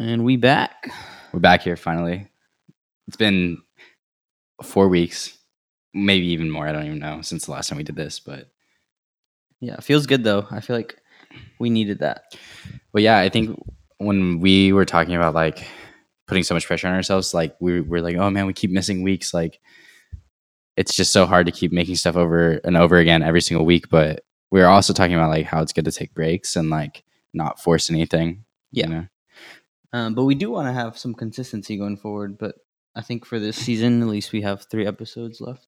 And we back. We're back here finally. It's been four weeks, maybe even more. I don't even know since the last time we did this, but Yeah, it feels good though. I feel like we needed that. but yeah, I think when we were talking about like putting so much pressure on ourselves, like we were like, oh man, we keep missing weeks. Like it's just so hard to keep making stuff over and over again every single week. But we were also talking about like how it's good to take breaks and like not force anything. Yeah. You know? Um, but we do want to have some consistency going forward. But I think for this season, at least we have three episodes left.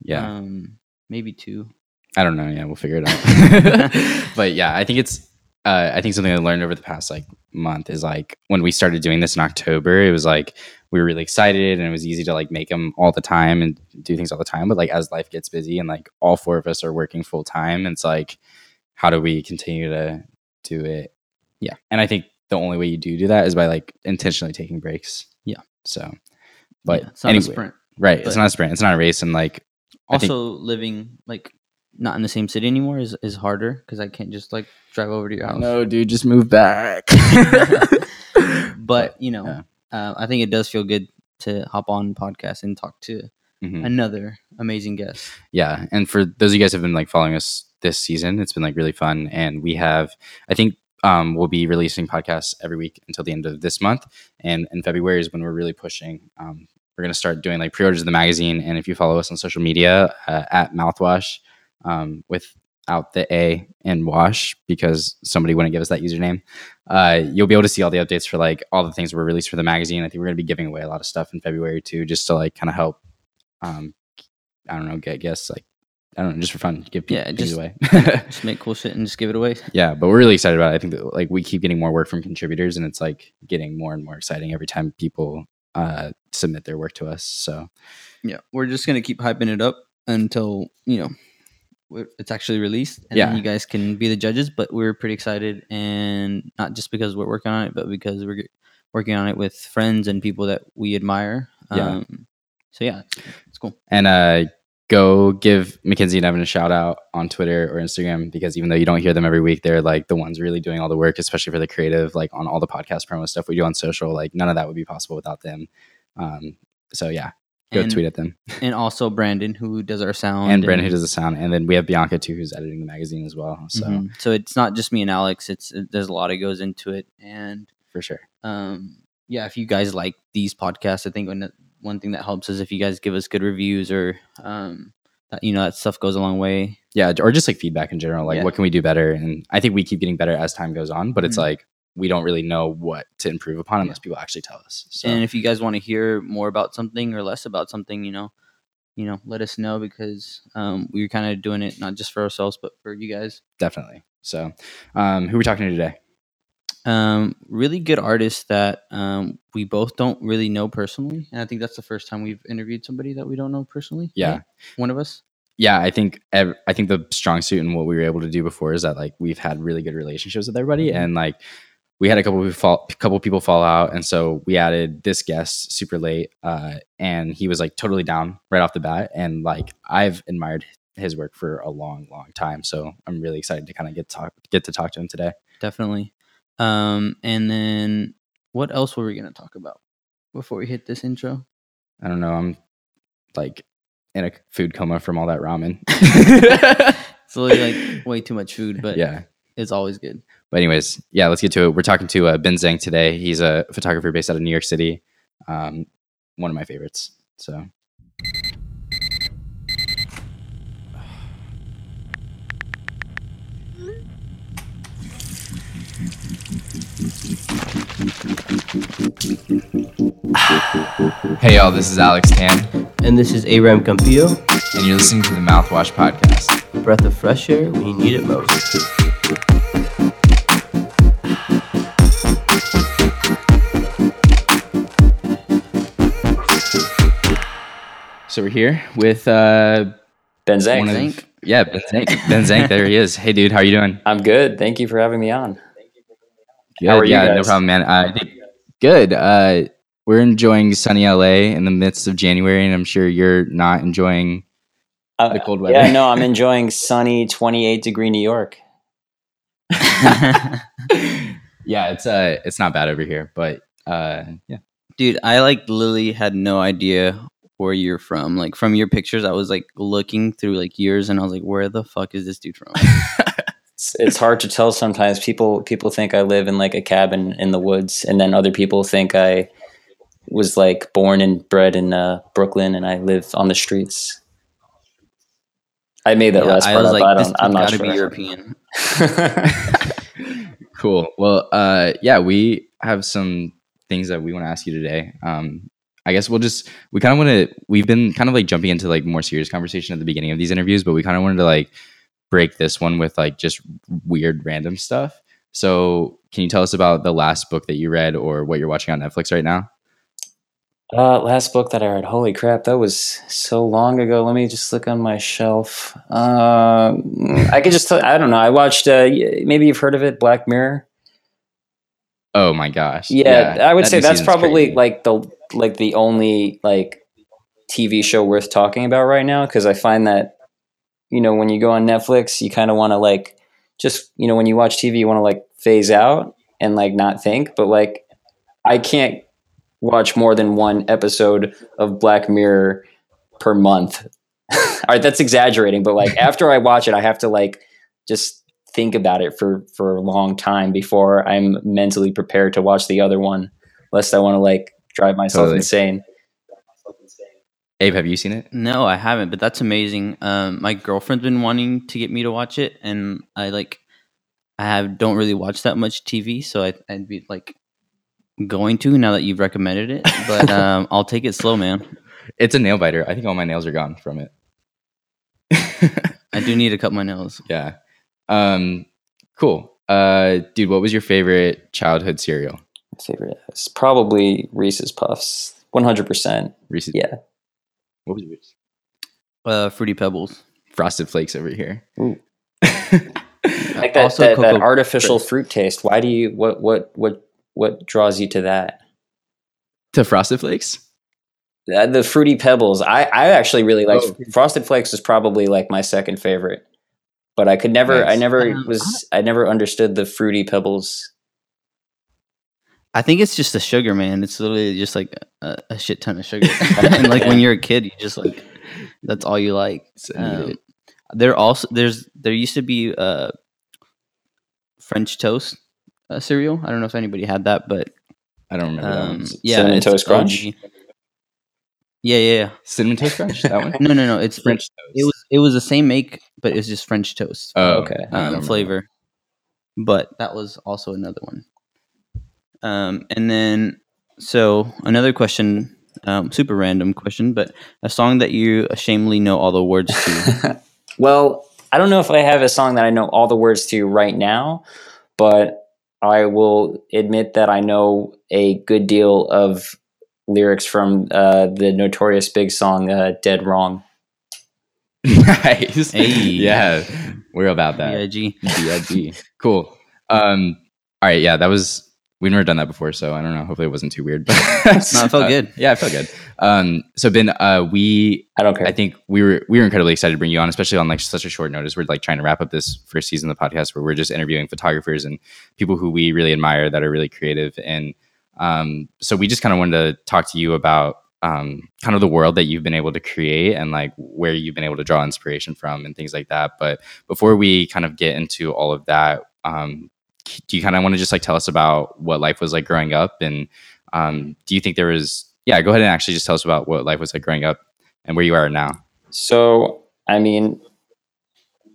Yeah. Um, maybe two. I don't know. Yeah, we'll figure it out. but yeah, I think it's. Uh, I think something I learned over the past like month is like when we started doing this in October, it was like we were really excited and it was easy to like make them all the time and do things all the time. But like as life gets busy and like all four of us are working full time, it's like how do we continue to do it? Yeah. and I think the only way you do do that is by like intentionally taking breaks. Yeah. So, but Yeah, it's not anyway, a sprint. right? but- it's not a sprint. It's not a race, and like I think- Also, living like not in the same city anymore is, is harder because I can't just like drive over to your house. no, dude, just move back. but you know, yeah. uh, I think it does feel good to hop on podcast and talk to Mhm. another amazing guest. yeah and for those of you guys who have been like following us this season it's been like really fun and we have i think um, we'll be releasing podcasts every week until the end of this month. And in february is when we're really pushing um, we're going to start doing like pre-orders of the magazine. And if you follow us on social media uh, at mouthwash um, without the a and wash because somebody wouldn't give us that username uh, you'll be able to see all the updates for like all the things we're released for the magazine. I think we're going to be giving away a lot of stuff in february too just to like kind of help um, I don't know, get guests like I don't know, just for fun, give people Yeah, things just- away. Just make cool shit and just give it away. yeah, but we're really excited about it. I think that like we keep getting more work from contributors, and it's like getting more and more exciting every time people uh, submit their work to us. So Yeah, we're just gonna keep hyping it up until you know it's actually released, and Yeah. then you guys can be the judges. But we're pretty excited, and not just because we're working on it, but because we're working on it with friends and people that we admire. Yeah. Um, so yeah, it's, it's cool. and uh, go give Mackenzie and Evan a shout out on Twitter or Instagram because even though you don't hear them every week, they're like the ones really doing all the work, especially for the creative, like on all the podcast promo stuff we do on social. Like none of that would be possible without them. Um, so yeah, go And, tweet at them. and also Brandon who does our sound, and Brandon who does the sound, and then we have Bianca too, who's editing the magazine as well. So Mhm. so it's not just me and Alex. It's it, there's a lot that goes into it, and for sure, um, yeah, if you guys like these podcasts, I think one one thing that helps is if you guys give us good reviews or um, that, you know that stuff goes a long way. yeah, or just like feedback in general, like Yeah. what can we do better? And I think we keep getting better as time goes on, but it's Mhm. like we don't really know what to improve upon unless people actually tell us. So And if you guys want to hear more about something or less about something, you know, you know, let us know because um, we're kind of doing it not just for ourselves but for you guys. definitely. So um, who are we talking to today? Um, really good artists that um, we both don't really know personally, and I think that's the first time we've interviewed somebody that we don't know personally. Yeah. right? one of us. yeah, I think ev- I think the strong suit in what we were able to do before is that like we've had really good relationships with everybody, Mhm. and like we had a couple people fall, couple people fall out, and so we added this guest super late, uh, and he was like totally down right off the bat, and like I've admired his work for a long, long time, so I'm really excited to kind of get talk get to talk to him today. definitely. Um, and then what else were we gonna talk about before we hit this intro? I don't know, I'm like in a food coma from all that ramen. It's literally like way too much food, but yeah. it's always good. But anyways, yeah, let's get to it. We're talking to uh, Ben Zank today. He's a photographer based out of New York City. Um, one of my favorites. So Hey y'all, this is Alex Tan, And this is Aram Campillo, and you're listening to the Mouthwash Podcast. breath of fresh air when you need it most. So we're here with uh, Ben one Zank. of Zank. yeah Ben Zank. Ben Zank, there he is. Hey dude, how are you doing? I'm good. Thank you for having me on. Good. How are you yeah, no problem, man. Uh, I think good. Uh, we're enjoying sunny LA in the midst of January, and I'm sure you're not enjoying Uh, the cold weather. yeah, no, I'm enjoying sunny 28 degree New York. yeah, it's uh, it's not bad over here, but uh, yeah. Dude, I like literally had no idea where you're from. Like from your pictures, I was like looking through like years, and I was like, where the fuck is this dude from? It's, it's hard to tell sometimes. People people think I live in like a cabin in the woods, and then other people think I was like born and bred in uh, Brooklyn, and I live on the streets. I made that Yeah, last I part was up. like, I don't, I'm not sure. be European. cool. Well, uh, yeah, we have some things that we want to ask you today. Um, I guess we'll just we kind of want to. We've been kind of like jumping into like more serious conversation at the beginning of these interviews, but we kind of wanted to like break this one with like just weird random stuff. So, can you tell us about the last book that you read or what you're watching on Netflix right now? Uh, last book that I read. Holy crap, that was so long ago. Let me just look on my shelf. Um, I could just tell. I don't know. I watched. Uh, maybe you've heard of it, Black Mirror. Oh my gosh! Yeah, I would that say that's probably crazy. like the like the only like TV show worth talking about right now because I find that you know when you go on Netflix, you kind of want to like just you know when you watch TV, you want to like phase out and like not think, but like I can't watch more than one episode of Black Mirror per month. All right, that's exaggerating, but like after I watch it, I have to like just think about it for for a long time before I'm mentally prepared to watch the other one, lest I want to like drive myself Totally. insane. Abe, have you seen it? No, I haven't, but that's amazing. Um, my girlfriend's been wanting to get me to watch it, and I like, I have don't really watch that much TV, so I, I'd be like going to now that you've recommended it. But um, I'll take it slow, man. It's a nail biter. I think all my nails are gone from it. I do need to cut my nails. Yeah. Um, cool. Uh, dude, what was your favorite childhood cereal? My favorite is probably Reese's Puffs, one hundred percent. Reese's. Yeah, What was yours? Uh, Fruity Pebbles. Frosted Flakes over here. Ooh. like that Also that, that artificial Crisp. fruit taste. Why do you what what what what draws you to that? to Frosted Flakes? Uh, the fruity pebbles. I I actually really like Oh. Frosted Flakes. Is probably like my second favorite, but I could never. I never Um, was. I never understood the fruity pebbles. I think it's just the sugar, man. It's literally just like a, a shit ton of sugar. and like when you're a kid, you just like that's all you like. Um, there also there's there used to be uh French toast uh, cereal. I don't know if anybody had that, but I don't remember um, yeah, Cinnamon Toast Crunch? OG. Yeah, yeah, yeah. Cinnamon Toast Crunch? That one? No, no, no. It's French toast. It was it was the same make, but it was just French toast oh, okay. Um, flavor. But that was also another one. Um, and then so another question, um, super random question, but a song that you ashamedly know all the words to. well, I don't know if I have a song that I know all the words to right now, but I will admit that I know a good deal of lyrics from uh, the notorious big song uh, "Dead Wrong." nice. Hey. Yeah, we're about that. B.I.G. B.I.G. cool. Um, all right, yeah, that was we've never done that before, so I don't know. Hopefully, it wasn't too weird. But No, it felt Uh, good. Yeah, it felt good. Um, so Ben, uh, we I don't care. I think we were we were incredibly excited to bring you on, especially on like such a short notice. We're like trying to wrap up this first season of the podcast where we're just interviewing photographers and people who we really admire that are really creative. And um, so we just kind of wanted to talk to you about um, kind of the world that you've been able to create and like where you've been able to draw inspiration from and things like that. But before we kind of get into all of that, um, do you kind of want to just like tell us about what life was like growing up and um, do you think there was yeah go ahead and actually just tell us about what life was like growing up and where you are now So, I mean,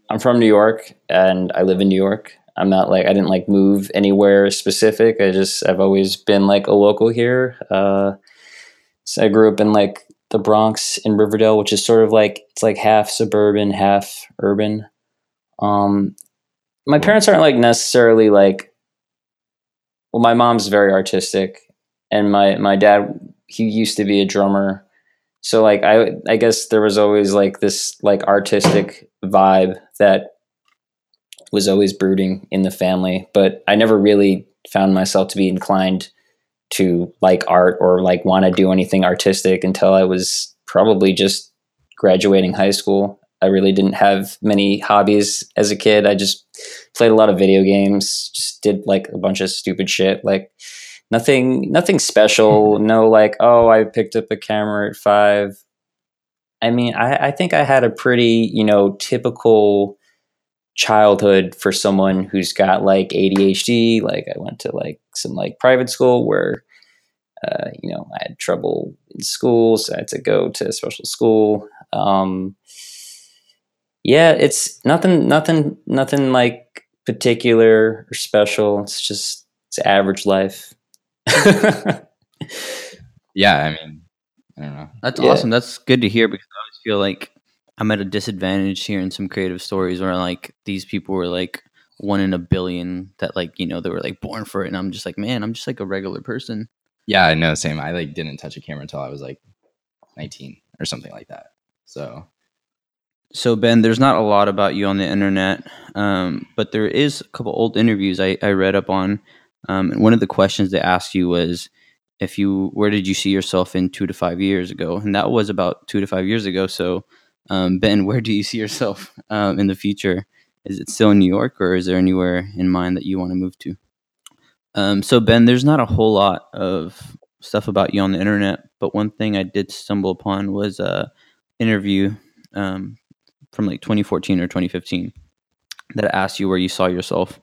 I'm from New York and I live in New York. I'm not like I didn't like move anywhere specific. I just I've always been like a local here. Uh, so I grew up in like the Bronx in Riverdale, which is sort of like it's like half suburban, half urban. Um, my parents aren't like necessarily like. Well, my mom's very artistic, and my my dad he used to be a drummer so like i i guess there was always like this like artistic vibe that was always brooding in the family but i never really found myself to be inclined to like art or like want to do anything artistic until i was probably just graduating high school i really didn't have many hobbies as a kid i just played a lot of video games. Just did like a bunch of stupid shit. Like nothing, nothing special. No, like oh, I picked up a camera at five. I mean, I, I think I had a pretty you know typical childhood for someone who's got like ADHD. Like I went to like some like private school where uh, you know I had trouble in school, so I had to go to special school. Um, yeah, it's nothing, nothing, nothing like particular or special. It's just it's average life. Yeah, I mean, I don't know. That's Yeah. awesome. That's good to hear because I always feel like I'm at a disadvantage hearing some creative stories where like these people were like one in a billion that like you know they were like born for it, and I'm just like, man, I'm just like a regular person. Yeah, I know. Same. I like didn't touch a camera until I was like 19 or something like that. So So Ben, there's not a lot about you on the internet, um, but there is a couple old interviews I, I read up on. Um, and one of the questions they asked you was, if you where did you see yourself in two to five years ago? And that was about two to five years ago. So um, Ben, where do you see yourself um, in the future? Is it still in New York, or is there anywhere in mind that you want to move to? Um, so Ben, there's not a whole lot of stuff about you on the internet, but one thing I did stumble upon was a interview um, from like 2014 or 2015 that asked you where you saw yourself,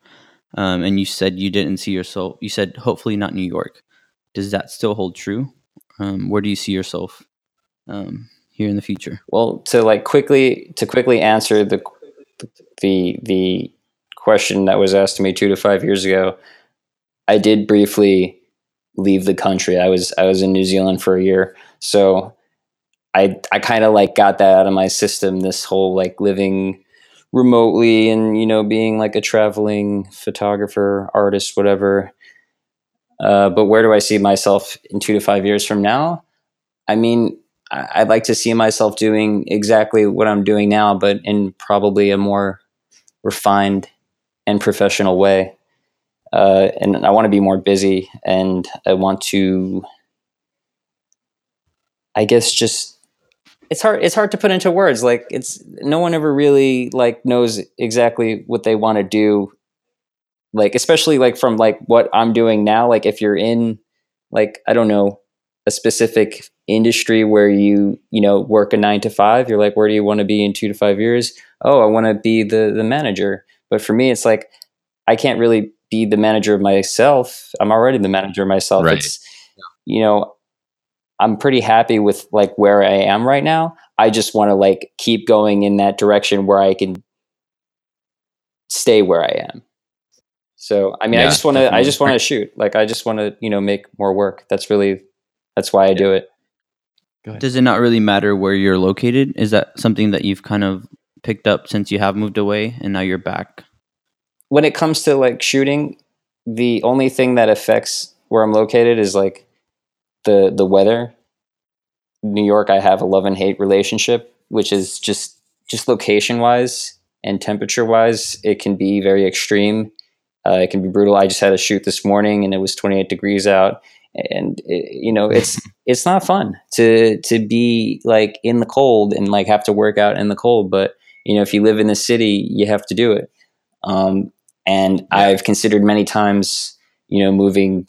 um, and you said you didn't see yourself. You said hopefully not New York. Does that still hold true? Um, where do you see yourself um, here in the future? Well, to like quickly to quickly answer the the the question that was asked to me two to five years ago, I did briefly leave the country. I was I was in New Zealand for a year, so I I kind of like got that out of my system. This whole like living remotely and you know being like a traveling photographer, artist, whatever. Uh, but where do I see myself in two to five years from now? I mean, I'd like to see myself doing exactly what I'm doing now, but in probably a more refined and professional way. Uh, and I want to be more busy, and I want to, I guess, just it's hard. It's hard to put into words. Like it's no one ever really like knows exactly what they want to do. Like especially like from like what I'm doing now. Like if you're in like I don't know a specific industry where you you know work a nine to five you're like where do you want to be in two to five years oh i want to be the the manager but for me it's like i can't really be the manager of myself i'm already the manager of myself Right. it's you know i'm pretty happy with like where i am right now. I just want to like keep going in that direction where i can stay where i am. So i mean i just want to i just want to shoot. Like i just want to you know make more work. That's really that's why i do it. Does it not really matter where you're located? Is that something that you've kind of picked up since you have moved away and now you're back? when it comes to like shooting, the only thing that affects where I'm located is like the the weather. New York, I have a love and hate relationship, which is just just location wise and temperature wise, it can be very extreme. Uh, it can be brutal. I just had a shoot this morning, and it was 28 degrees out, and it, you know it's it's not fun to to be like in the cold and like have to work out in the cold. But you know, if you live in the city, you have to do it. Um, and I've considered many times, you know, moving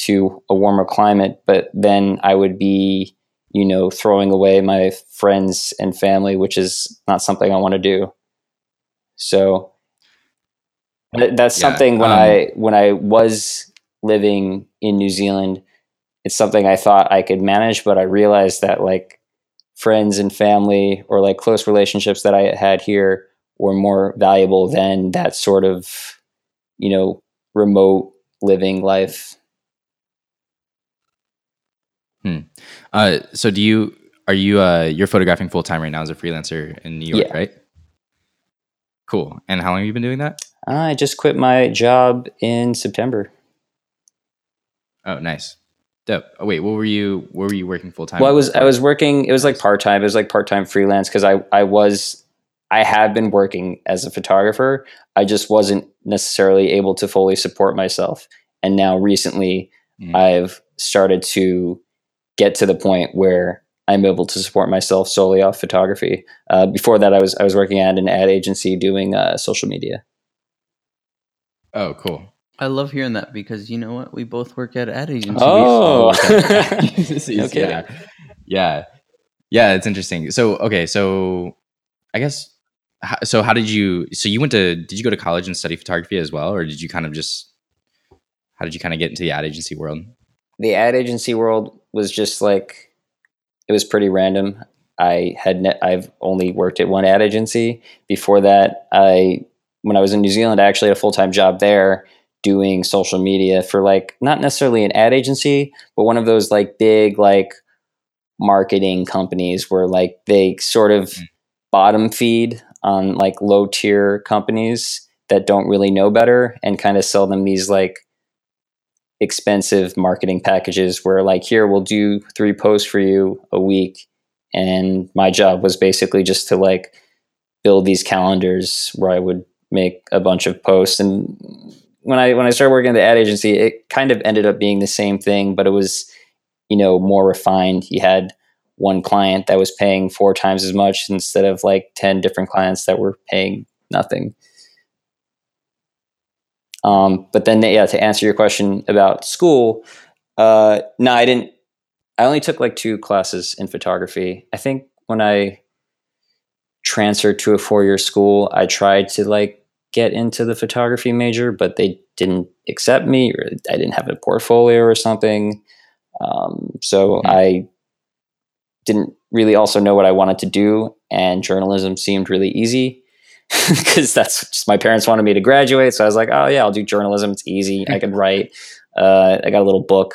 to a warmer climate, but then I would be, you know, throwing away my friends and family, which is not something I want to do. So th- that's Yeah, something when um, I when I was living in New Zealand, it's something I thought I could manage, but I realized that like friends and family or like close relationships that I had here were more valuable than that sort of, you know, remote living life. Uh, so do you are you uh you're photographing full time right now as a freelancer in New York, Yeah. right? Cool. And how long have you been doing that? I just quit my job in September. Oh, nice. Dope. Oh, wait, what were you? Where were you working full time? Well, I was I was working. It was like part time. It was like part time freelance because I I was I have been working as a photographer. I just wasn't necessarily able to fully support myself. And now recently, Mhm. I've started to get to the point where I'm able to support myself solely off photography. Uh, before that, I was I was working at an ad agency doing uh, social media. Oh, cool. I love hearing that because you know what? We both work at ad agency. Oh. okay. Okay. Yeah. Yeah. Yeah, it's interesting. So, okay, so I guess so how did you so you went to did you go to college and study photography as well or did you kind of just how did you kind of get into the ad agency world? the ad agency world was just like it was pretty random. I had ne- I've only worked at one ad agency. Before that, I when I was in New Zealand, I actually had a full time job there doing social media for like not necessarily an ad agency, but one of those like big like marketing companies where like they sort of Mm. bottom feed on like low tier companies that don't really know better and kind of sell them these like expensive marketing packages where like here we'll do three posts for you a week. And my job was basically just to like build these calendars where I would make a bunch of posts. And when I when I started working at the ad agency it kind of ended up being the same thing but it was you know more refined. You had one client that was paying four times as much instead of like 10 different clients that were paying nothing um, but then, yeah, to answer your question about school, uh, no, I didn't. I only took like two classes in photography. I think when I transferred to a four-year school, I tried to like get into the photography major, but they didn't accept me, or I didn't have a portfolio or something. Um, so Hmm. I didn't really also know what I wanted to do, and journalism seemed really easy because that's just my parents wanted me to graduate. So I was like, oh yeah, I'll do journalism. It's easy. I can write. Uh, I got a little book.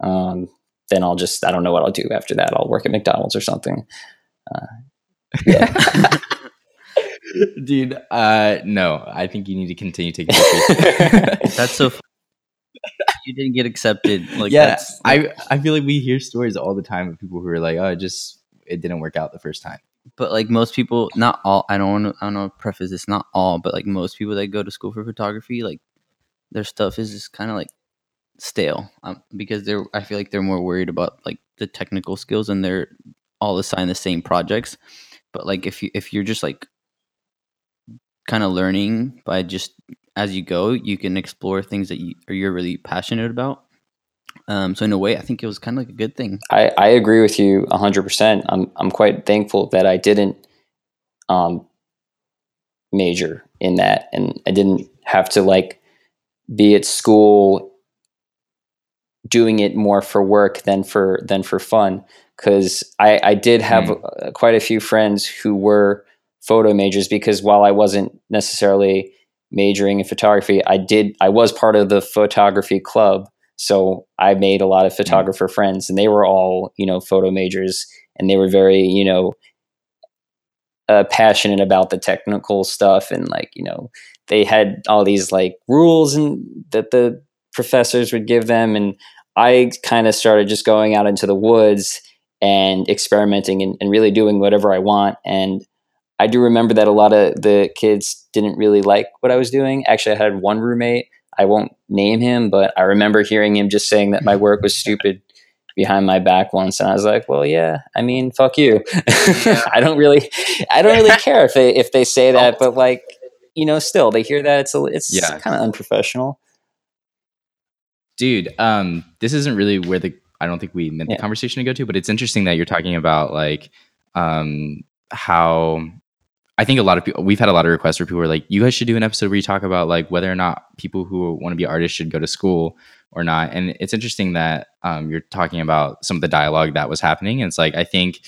Um, then I'll just I don't know what I'll do after that. I'll work at McDonald's or something. Yeah, Dude, uh no, I think you need to continue taking pictures. That's so. Funny. you didn't get accepted. Like yeah, that's I I feel like we hear stories all the time of people who are like, "Oh, it just it didn't work out the first time." But like most people, not all. I don't want to. I don't know. Preface this, not all, but like most people that go to school for photography, like their stuff is just kind of like stale um, because they're. I feel like they're more worried about like the technical skills and they're all assigned the same projects. But like if you if you're just like kind of learning by just as you go, you can explore things that you you're really passionate about. Um, so in a way, I think it was kind of like a good thing. I, I agree with you hundred percent. I'm I'm quite thankful that I didn't um, major in that, and I didn't have to like be at school doing it more for work than for than for fun. Because I I did have uh, quite a few friends who were photo majors because while I wasn't necessarily majoring in photography, I did I was part of the photography club. So I made a lot of photographer friends, and they were all you know photo majors, and they were very you know uh, passionate about the technical stuff, and like you know they had all these like rules and that the professors would give them, and I kind of started just going out into the woods and experimenting and, and really doing whatever I want. And I do remember that a lot of the kids didn't really like what I was doing. Actually, I had one roommate. I won't name him, but I remember hearing him just saying that my work was stupid behind my back once, and I was like, "Well, yeah, I mean, fuck you. I don't really, I don't really care if they if they say that, but like, you know, still they hear that it's a, it's Yeah. kind of unprofessional. dude um this isn't really where the i don't think we meant Yeah. the conversation to go to but it's interesting that you're talking about like um how i think a lot of people we've had a lot of requests where people are like you guys should do an episode where you talk about like whether or not people who want to be artists should go to school or not. And it's interesting that um you're talking about some of the dialogue that was happening and it's like i think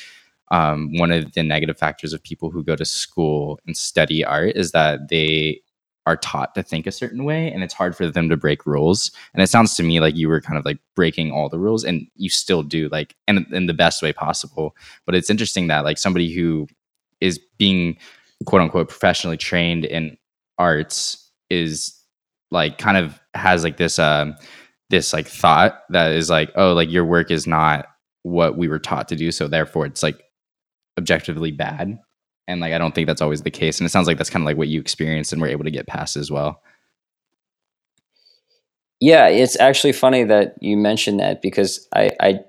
um, one of the negative factors of people who go to school and study art is that they are taught to think a certain way and it's hard for them to break rules. And it sounds to me like you were kind of like breaking all the rules and you still do like and in the best way possible. But it's interesting that like somebody who is being quote unquote professionally trained in arts is like kind of has like this um this like thought that is like oh like your work is not what we were taught to do so therefore it's like objectively bad. And like i don't think that's always the case and it sounds like that's kind of like what you experienced and were able to get past as well. Yeah, it's actually funny that you mentioned that because I, I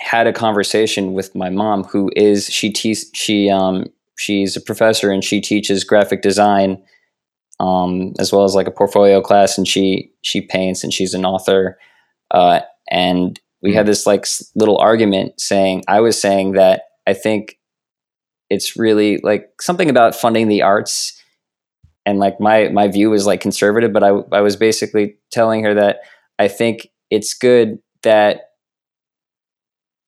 had a conversation with my mom, who is she te- she um she's a professor and she teaches graphic design um, as well as like a portfolio class, and she she paints and she's an author. Uh, and we had this like little argument saying I was saying that I think it's really like something about funding the arts and like my my view was like conservative but I I was basically telling her that I think it's good that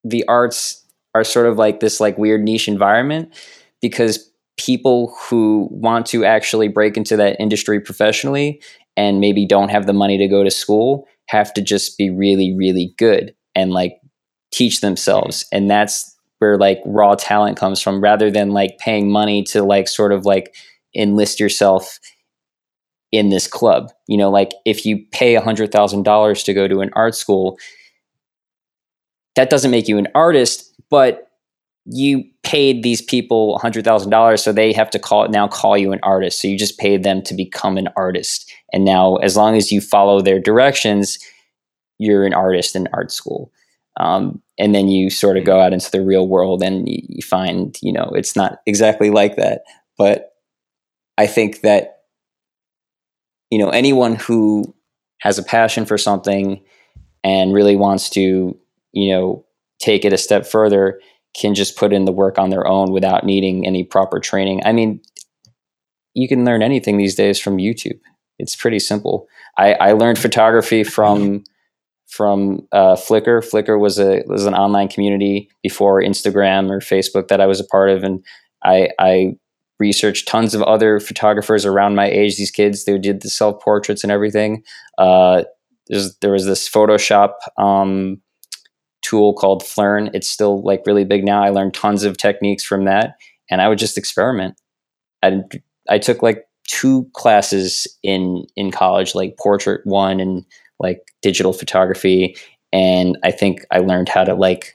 the arts are sort of like this like weird niche environment because people who want to actually break into that industry professionally and maybe don't have the money to go to school have to just be really really good and like teach themselves. Mm-hmm. And that's where like raw talent comes from. Rather than like paying money to like sort of like enlist yourself in this club you know like if you pay a hundred thousand dollars to go to an art school that doesn't make you an artist but you paid these people a hundred thousand dollars so they have to call now call you an artist. So you just paid them to become an artist. And now as long as you follow their directions you're an artist in art school. Um, and then you sort of go out into the real world and you, you find you know it's not exactly like that. But i think that you know anyone who has a passion for something and really wants to you know take it a step further can just put in the work on their own without needing any proper training i mean you can learn anything these days from youtube it's pretty simple i, I learned photography from from uh, Flickr. Flickr was a was an online community before Instagram or Facebook that I was a part of, and I, I researched tons of other photographers around my age. These kids they did the self portraits and everything. Uh, there was this Photoshop um, tool called Flern. It's still like really big now. I learned tons of techniques from that, and I would just experiment. I I took like two classes in in college, like portrait one and like digital photography and i think i learned how to like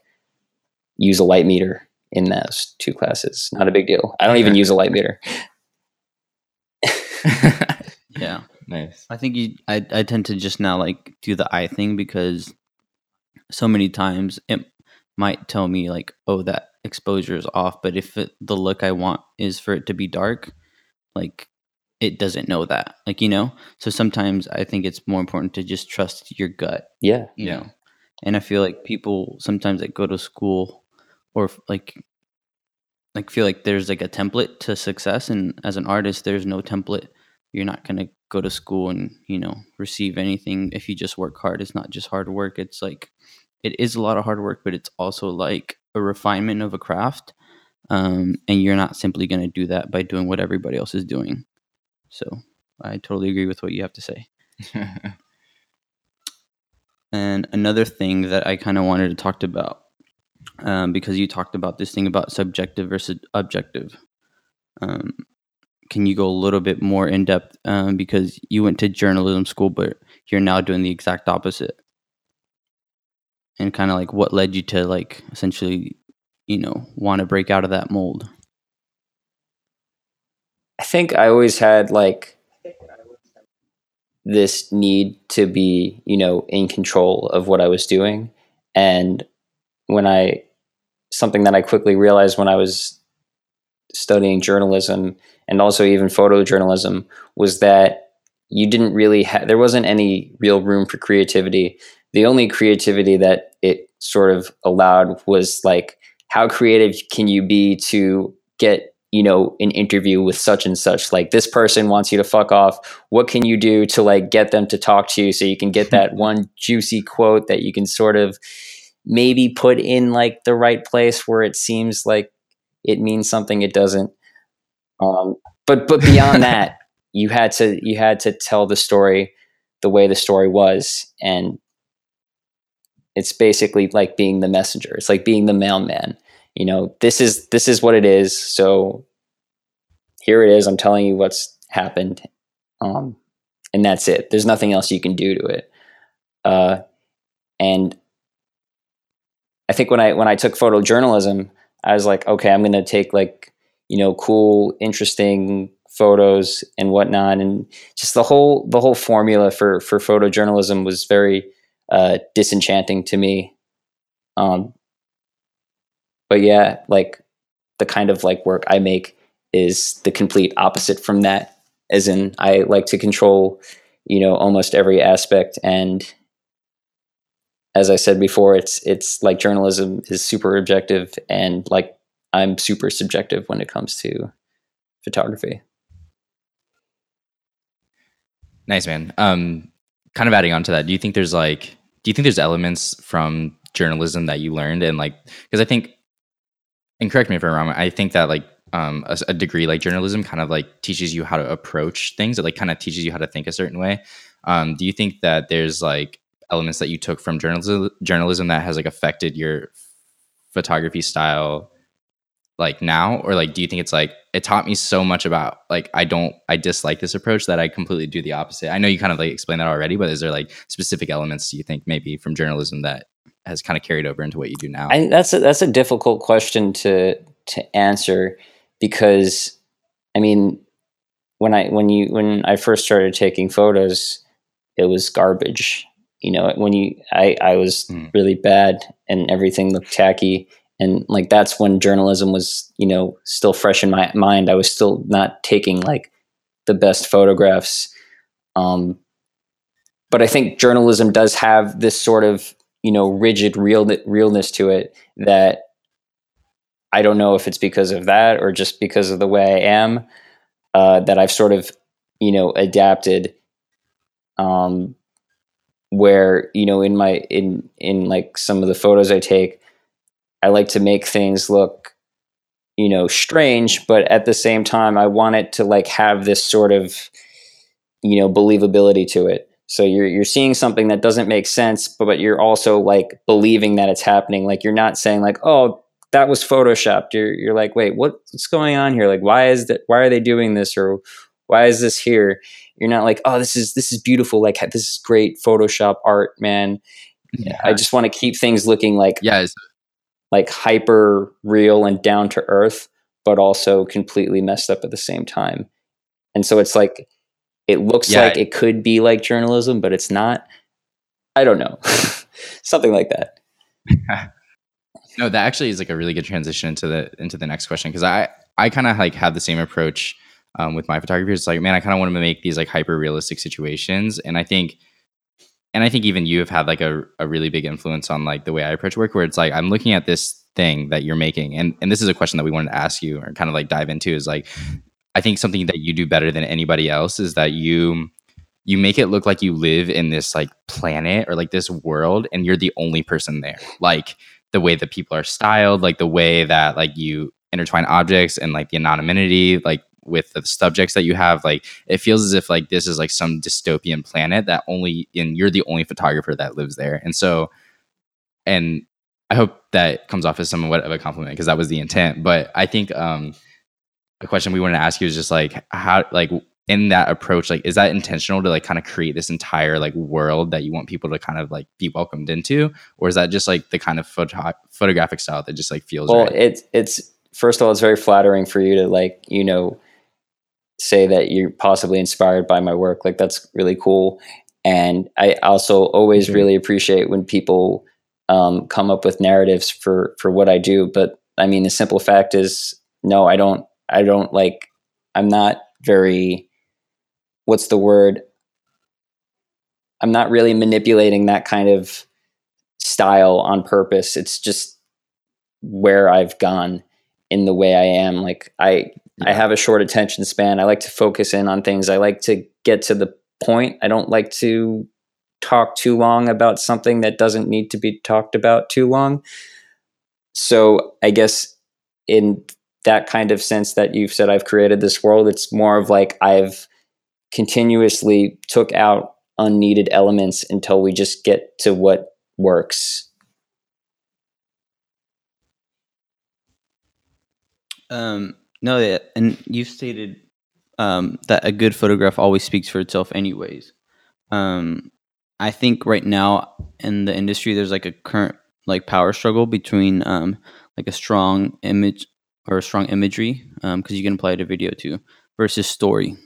use a light meter in those two classes not a big deal i don't even use a light meter Yeah. nice. I think you. I I tend to just now like do the eye thing because so many times it might tell me like, oh, that exposure is off. But if it, the look I want is for it to be dark, like it doesn't know that. Like you know. So sometimes I think it's more important to just trust your gut. yeah You Yeah. know. And I feel like people sometimes that go to school or like like feel like there's like a template to success and as an artist there's no template you're not going to go to school and you know receive anything if you just work hard. It's not just hard work. It's like it is a lot of hard work but it's also like a refinement of a craft um, and you're not simply going to do that by doing what everybody else is doing. So i totally agree with what you have to say. And another thing that I kind of wanted to talk about, um, because you talked about this thing about subjective versus objective. Um, can you go a little bit more in depth? Um, because you went to journalism school, but you're now doing the exact opposite. And kind of like what led you to like essentially, you know, want to break out of that mold? i think i always had like this need to be you know in control of what i was doing and when i something that i quickly realized when i was studying journalism and also even photojournalism was that you didn't really have there wasn't any real room for creativity. The only creativity that it sort of allowed was like how creative can you be to get you know an interview with such and such? Like this person wants you to fuck off. What can you do to like get them to talk to you so you can get that one juicy quote that you can sort of maybe put in like the right place where it seems like it means something it doesn't. Um, but but beyond that you had to you had to tell the story the way the story was and it's basically like being the messenger. It's like being the mailman. You know this is this is what it is. So here it is. I'm telling you what's happened. Um, and that's it. There's nothing else you can do to it. Uh, and i think when i when i took photojournalism i was like okay i'm to take like you know cool interesting photos and whatnot and just the whole the whole formula for for photojournalism was very uh, disenchanting to me um, but yeah like the kind of like work i make is the complete opposite from that as in I like to control, you know, almost every aspect. And as I said before, it's it's like journalism is super objective, and like I'm super subjective when it comes to photography. Nice man. Um, kind of adding on to that, do you think there's like, do you think there's elements from journalism that you learned and like, because I think, and correct me if I'm wrong, I think that like um, a, a, degree like journalism kind of like teaches you how to approach things. It like kind of teaches you how to think a certain way. Um, do you think that there's like elements that you took from journalism journalism that has like affected your photography style like now? Or like do you think it's like it taught me so much about like i don't i dislike this approach that i completely do the opposite? I know you kind of like explained that already but is there like specific elements you think maybe from journalism that has kind of carried over into what you do now? I, that's a, that's a difficult question to to answer because i mean when i when you when i first started taking photos it was garbage you know when you i i was mm. really bad and everything looked tacky. And like that's when journalism was you know still fresh in my mind. I was still not taking like the best photographs. Um but i think journalism does have this sort of you know rigid real realness to it that i don't know if it's because of that or just because of the way i am uh, that i've sort of you know adapted. Um where you know in my in in like some of the photos i take I like to make things look, you know, strange, but at the same time, I want it to like have this sort of, you know, believability to it. So you're you're seeing something that doesn't make sense, but, but you're also like believing that it's happening. Like you're not saying like, oh, that was photoshopped. You're you're like, wait, what, what's going on here? Like, why is that? Why are they doing this? Or why is this here? You're not like, oh, this is this is beautiful. Like this is great Photoshop art, man. Yeah. I just want to keep things looking like yeah, like hyper real and down to earth, but also completely messed up at the same time. And so it's like it looks yeah. like it could be like journalism, but it's not. I don't know. Something like that. no, that actually is like a really good transition into the into the next question because I I kind of like have the same approach um, with my photography. It's like, man, I kind of want to make these like hyper realistic situations, and I think and I think even you have had like a, a really big influence on like the way I approach work, where it's like I'm looking at this thing that you're making, and and this is a question that we wanted to ask you or kind of like dive into is like I think something that you do better than anybody else is that you you make it look like you live in this like planet or like this world and you're the only person there like the way that people are styled like the way that like you intertwine objects and like the anonymity like with the subjects that you have like it feels as if like this is like some dystopian planet that only and you're the only photographer that lives there. And so and i hope that comes off as somewhat of a compliment because that was the intent. But i think um a question we wanted to ask you is just like how like in that approach like is that intentional to like kind of create this entire like world that you want people to kind of like be welcomed into? Or is that just like the kind of photo- photographic style that just like feels well right? it's it's first of all it's very flattering for you to like you know say that you're possibly inspired by my work. Like that's really cool. And I also always mm-hmm. really appreciate when people um, come up with narratives for for what I do. But I mean, the simple fact is, no, I don't. I don't like. I'm not very. What's the word? I'm not really manipulating that kind of style on purpose. It's just where I've gone in the way I am. Like I I have a short attention span. I like to focus in on things. I like to get to the point. I don't like to talk too long about something that doesn't need to be talked about too long. So I guess in that kind of sense that you've said I've created this world, it's more of like I've continuously took out unneeded elements until we just get to what works. Um, no, yeah, and you've stated um, that a good photograph always speaks for itself, anyways. Um, I think right now in the industry, there's like a current like power struggle between um, like a strong image or strong imagery because um, you can apply it to video too versus story.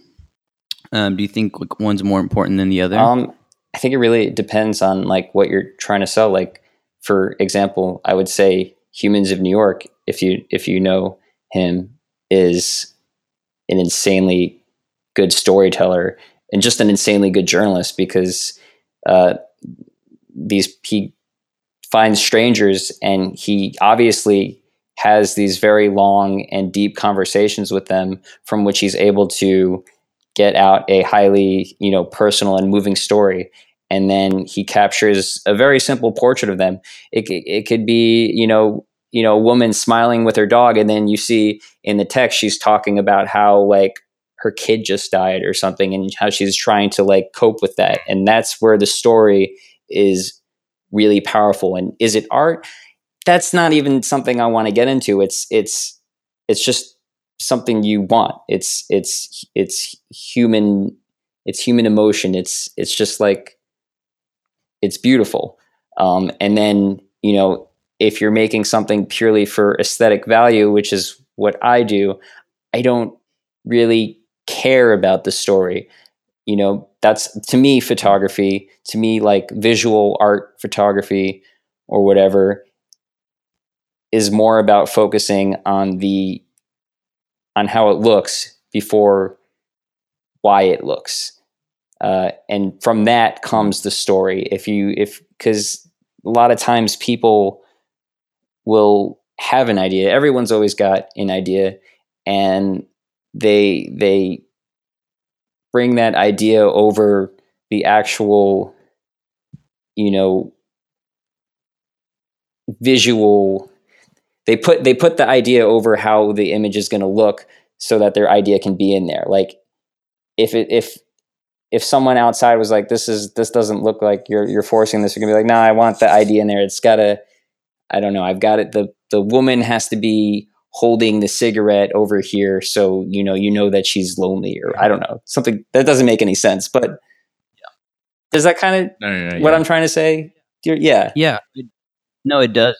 Um, do you think like one's more important than the other? Um, I think it really depends on like what you're trying to sell. Like, for example, I would say Humans of New York. If you if you know him, is an insanely good storyteller and just an insanely good journalist because uh, these he finds strangers and he obviously has these very long and deep conversations with them from which he's able to get out a highly you know personal and moving story. And then he captures a very simple portrait of them. It, it could be you know you know a woman smiling with her dog and then you see in the text she's talking about how like her kid just died or something and how she's trying to like cope with that. And that's where the story is really powerful. And is it art? That's not even something i want to get into. It's it's it's just something you want. It's it's it's human it's human emotion. It's it's just like it's beautiful. Um, and then you know if you're making something purely for aesthetic value which is what i do i don't really care about the story. You know that's to me photography to me like visual art photography or whatever is more about focusing on the on how it looks before why it looks. Uh, and from that comes the story. If you if because a lot of times people will have an idea. Everyone's always got an idea and they they bring that idea over the actual you know visual. They put they put the idea over how the image is going to look so that their idea can be in there. Like if it if if someone outside was like this is this doesn't look like you're you're forcing this you're to be like nah i want the idea in there. It's got to i don't know i've got it the the woman has to be holding the cigarette over here so you know you know that she's lonely or i don't know something that doesn't make any sense but yeah. does that kind of No, no, no. what yeah. i'm trying to say You're- yeah Yeah. it- no, it does.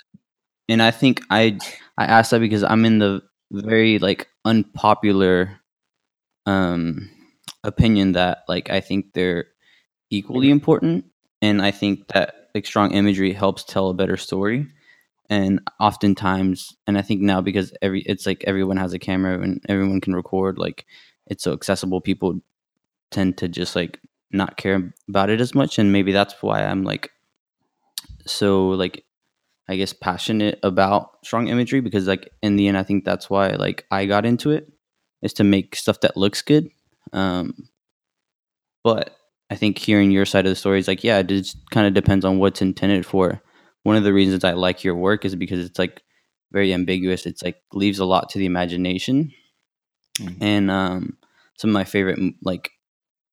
And I think I I asked that because I'm in the very like unpopular um opinion that like I think they're equally important and I think that like strong imagery helps tell a better story. And oftentimes and I think now because every it's like everyone has a camera and everyone can record like it's so accessible people tend to just like not care about it as much and maybe that's why I'm like so like I guess passionate about strong imagery because like in the end I think that's why like I got into it is to make stuff that looks good. Um but I think hearing your side of the story is like yeah, it just kind of depends on what's intended for. One of the reasons I like your work is because it's like very ambiguous. It's like leaves a lot to the imagination. Mhm. And um some of my favorite like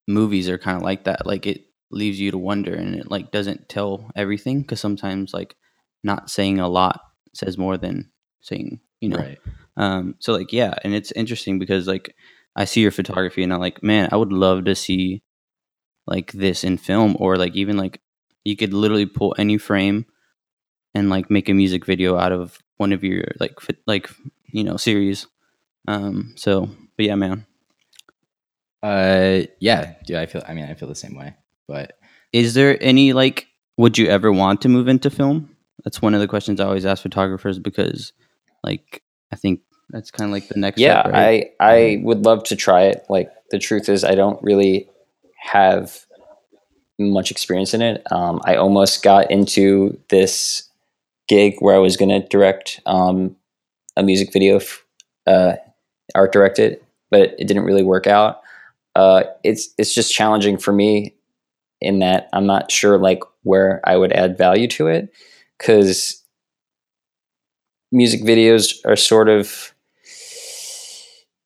movies are kind of like that. Like it leaves you to wonder and it like doesn't tell everything because sometimes like not saying a lot says more than saying you know right. um so like yeah and it's interesting because like i see your photography and i'm like man i would love to see like this in film or like even like you could literally pull any frame and like make a music video out of one of your like like you know series um so but yeah man Uh, yeah, dude. I feel. I mean, I feel the same way. But is there any like would you ever want to move into film that's one of the questions i always ask photographers because like i think that's kind of like the next yeah step, right? i i would love to try it like the truth is i don't really have much experience in it um, i almost got into this gig where i was going to direct um, a music video f- uh, art directed but it didn't really work out. Uh, it's it's just challenging for me in that i'm not sure like where i would add value to it because music videos are sort of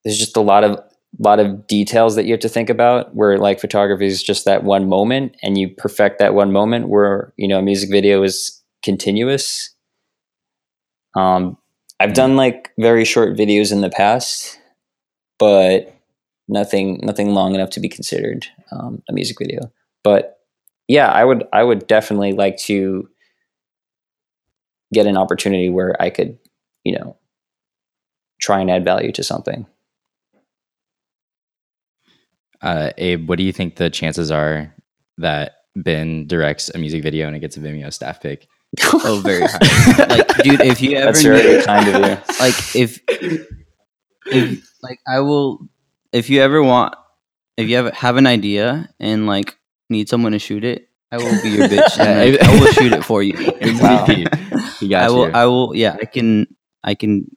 there's just a lot of lot of details that you have to think about where like photography is just that one moment and you perfect that one moment where you know a music video is continuous. Um i've done like very short videos in the past but nothing nothing long enough to be considered um, a music video. But yeah i would i would definitely like to get an opportunity where i could you know try and add value to something. Uh, Abe, what do you think the chances are that Ben directs a music video and it gets a Vimeo staff pick? Oh very high like dude if you ever That's knew- very kind of you. like if if like I will if you ever want if you have have an idea and like need someone to shoot it, I will be your bitch. And, like, I- will shoot it for you. MVP. He got I will. you. I will. Yeah, I can. I can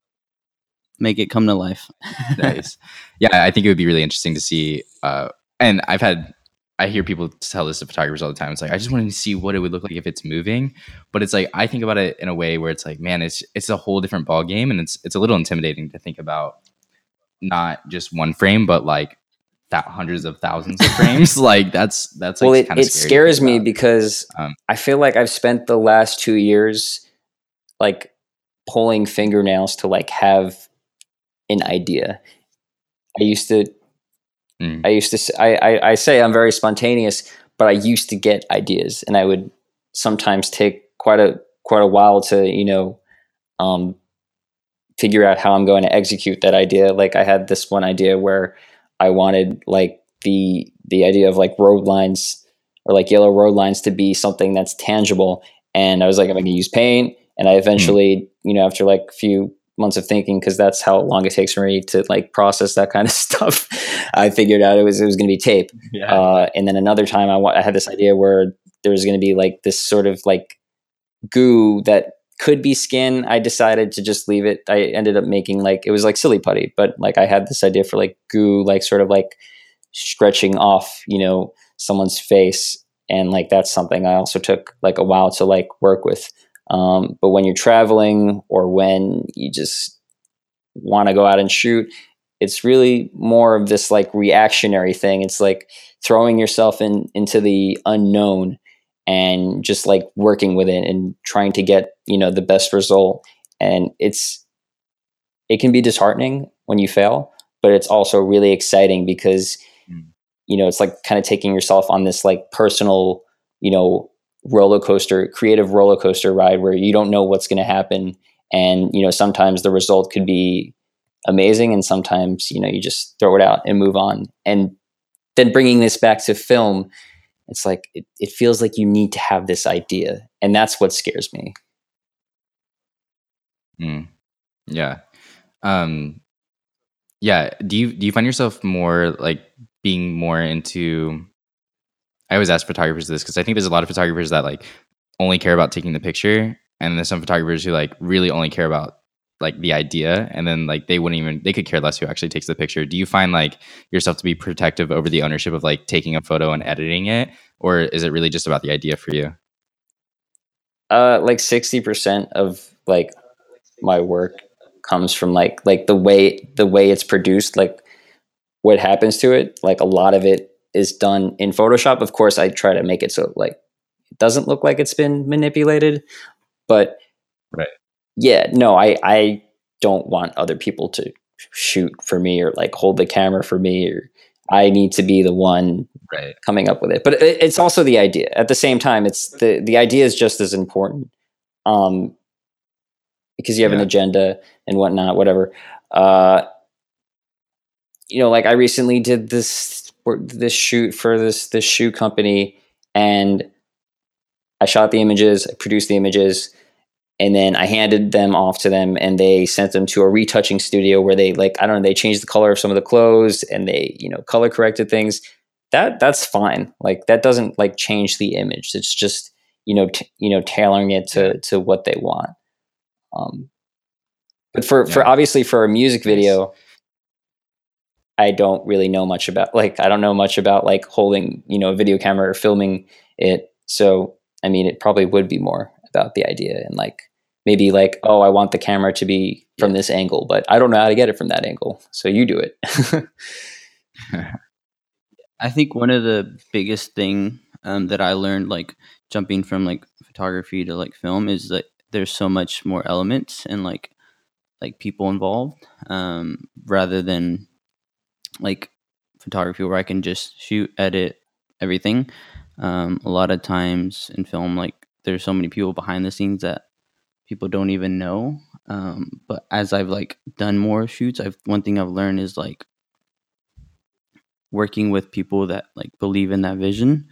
make it come to life. nice. Yeah, I think it would be really interesting to see. Uh, and I've had, I hear people tell this to photographers all the time. It's like I just wanted to see what it would look like if it's moving. But it's like I think about it in a way where it's like, man, it's it's a whole different ball game, and it's it's a little intimidating to think about not just one frame, but like that hundreds of thousands of frames. like that's that's like well, it, it scares me because Um, I feel like I've spent the last two years like pulling fingernails to like have an idea. I used to, Mm. I used to, I, I, I say I'm very spontaneous, but I used to get ideas, and I would sometimes take quite a quite a while to you know um, figure out how I'm going to execute that idea. Like I had this one idea where I wanted like the the idea of like road lines or like yellow road lines to be something that's tangible. And I was like, I'm going to use paint. And I eventually, you know, after like a few months of thinking, because that's how long it takes for me to like process that kind of stuff, I figured out it was it was going to be tape. yeah. Uh, and then another time, I, wa- I had this idea where there was going to be like this sort of like goo that could be skin. I decided to just leave it. I ended up making like it was like silly putty, but like I had this idea for like goo, like sort of like stretching off, you know, someone's face, and like that's something I also took like a while to like work with. Um, but when you're traveling or when you just want to go out and shoot, it's really more of this like reactionary thing. It's like throwing yourself in into the unknown and just like working with it and trying to get you know the best result. And it's it can be disheartening when you fail, but it's also really exciting because Mm. you know it's like kind of taking yourself on this like personal you know roller coaster creative roller coaster ride where you don't know what's going to happen. And you know sometimes the result could be amazing and sometimes you know you just throw it out and move on. And then bringing this back to film it's like it, it feels like you need to have this idea. And that's what scares me. Mm. Yeah. Um yeah, do you do you find yourself more like being more into I always ask photographers this because I think there's a lot of photographers that like only care about taking the picture and there's some photographers who like really only care about like the idea and then like they wouldn't even they could care less who actually takes the picture. Do you find like yourself to be protective over the ownership of like taking a photo and editing it or is it really just about the idea for you? uh like 60% of like my work comes from like like the way the way it's produced like what happens to it like a lot of it is done in photoshop of course i try to make it so like it doesn't look like it's been manipulated but Right. yeah no i i don't want other people to shoot for me or like hold the camera for me or i need to be the one Right. coming up with it. But it, it's also the idea. At the same time, it's the the idea is just as important, um, because you have an agenda and whatnot, whatever. Uh, you know, like I recently did this this shoot for this this shoe company, and I shot the images, I produced the images, and then I handed them off to them, and they sent them to a retouching studio where they like I don't know, they changed the color of some of the clothes, and they you know color corrected things. That that's fine. Like that doesn't like change the image. It's just you know t- you know tailoring it to to what they want. Um but for for obviously for a music video i don't really know much about like i don't know much about like holding you know a video camera or filming it. So i mean it probably would be more about the idea and like maybe like oh i want the camera to be from this angle but i don't know how to get it from that angle so you do it. I think one of the biggest thing um, that I learned, like jumping from like photography to like film, is that there's so much more elements and like like people involved, um, rather than like photography where I can just shoot, edit everything. Um, a lot of times in film, like there's so many people behind the scenes that people don't even know. Um, but as I've like done more shoots, I've one thing I've learned is like working with people that like believe in that vision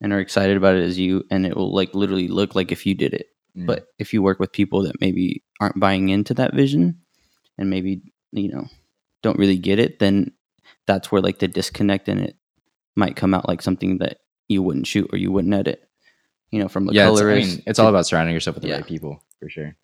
and are excited about it as you and it will like literally look like if you did it Mm. but if you work with people that maybe aren't buying into that vision and maybe you know don't really get it then that's where like the disconnect in it might come out like something that you wouldn't shoot or you wouldn't edit. You know, from the yeah, it's, I mean, it's all about surrounding yourself with the Yeah. right people for sure.